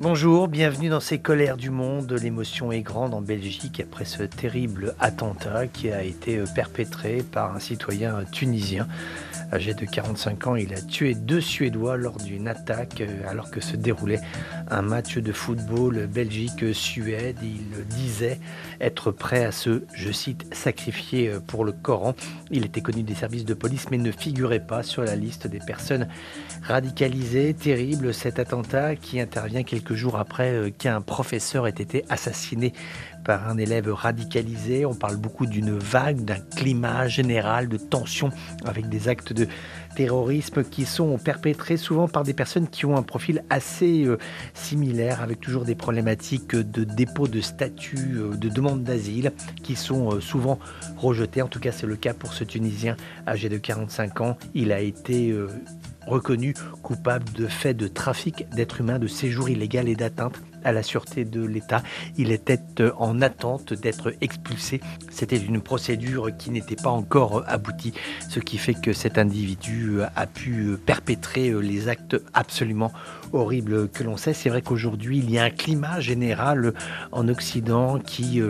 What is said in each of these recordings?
Bonjour, bienvenue dans ces colères du monde. L'émotion est grande en Belgique après ce terrible attentat qui a été perpétré par un citoyen tunisien. Âgé de 45 ans, il a tué deux Suédois lors d'une attaque alors que se déroulait un match de football Belgique-Suède. Il disait être prêt à se, je cite, sacrifier pour le Coran. Il était connu des services de police mais ne figurait pas sur la liste des personnes radicalisées. Terrible cet attentat qui intervient quelques jours après qu'un professeur ait été assassiné par un élève radicalisé. On parle beaucoup d'une vague, d'un climat général de tension avec des actes de terrorisme qui sont perpétrés souvent par des personnes qui ont un profil assez euh, similaire, avec toujours des problématiques de dépôt de statut, euh, de demande d'asile, qui sont euh, souvent rejetées. En tout cas, c'est le cas pour ce Tunisien âgé de 45 ans. Il a été reconnu coupable de faits de trafic d'êtres humains, de séjour illégal et d'atteinte à la sûreté de l'État. Il était en attente d'être expulsé. C'était une procédure qui n'était pas encore aboutie, ce qui fait que cet individu a pu perpétrer les actes absolument horribles que l'on sait. C'est vrai qu'aujourd'hui, il y a un climat général en Occident qui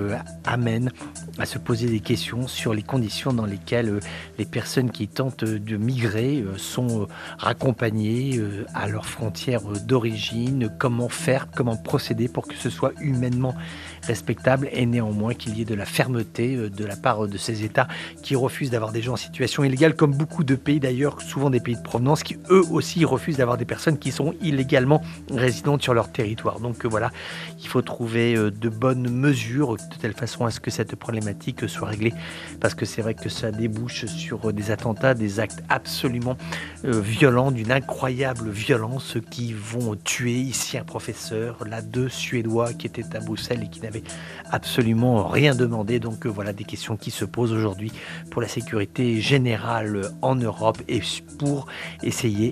amène à se poser des questions sur les conditions dans lesquelles les personnes qui tentent de migrer sont accompagnées à leurs frontières d'origine, comment faire, comment procéder pour que ce soit humainement respectable et néanmoins qu'il y ait de la fermeté de la part de ces États qui refusent d'avoir des gens en situation illégale, comme beaucoup de pays d'ailleurs, souvent des pays de provenance, qui eux aussi refusent d'avoir des personnes qui sont illégalement résidentes sur leur territoire. Donc voilà, il faut trouver de bonnes mesures de telle façon à ce que cette problématique soit réglée, parce que c'est vrai que ça débouche sur des attentats, des actes absolument d'une incroyable violence qui vont tuer ici un professeur, là deux Suédois qui étaient à Bruxelles et qui n'avaient absolument rien demandé. Donc voilà des questions qui se posent aujourd'hui pour la sécurité générale en Europe et pour essayer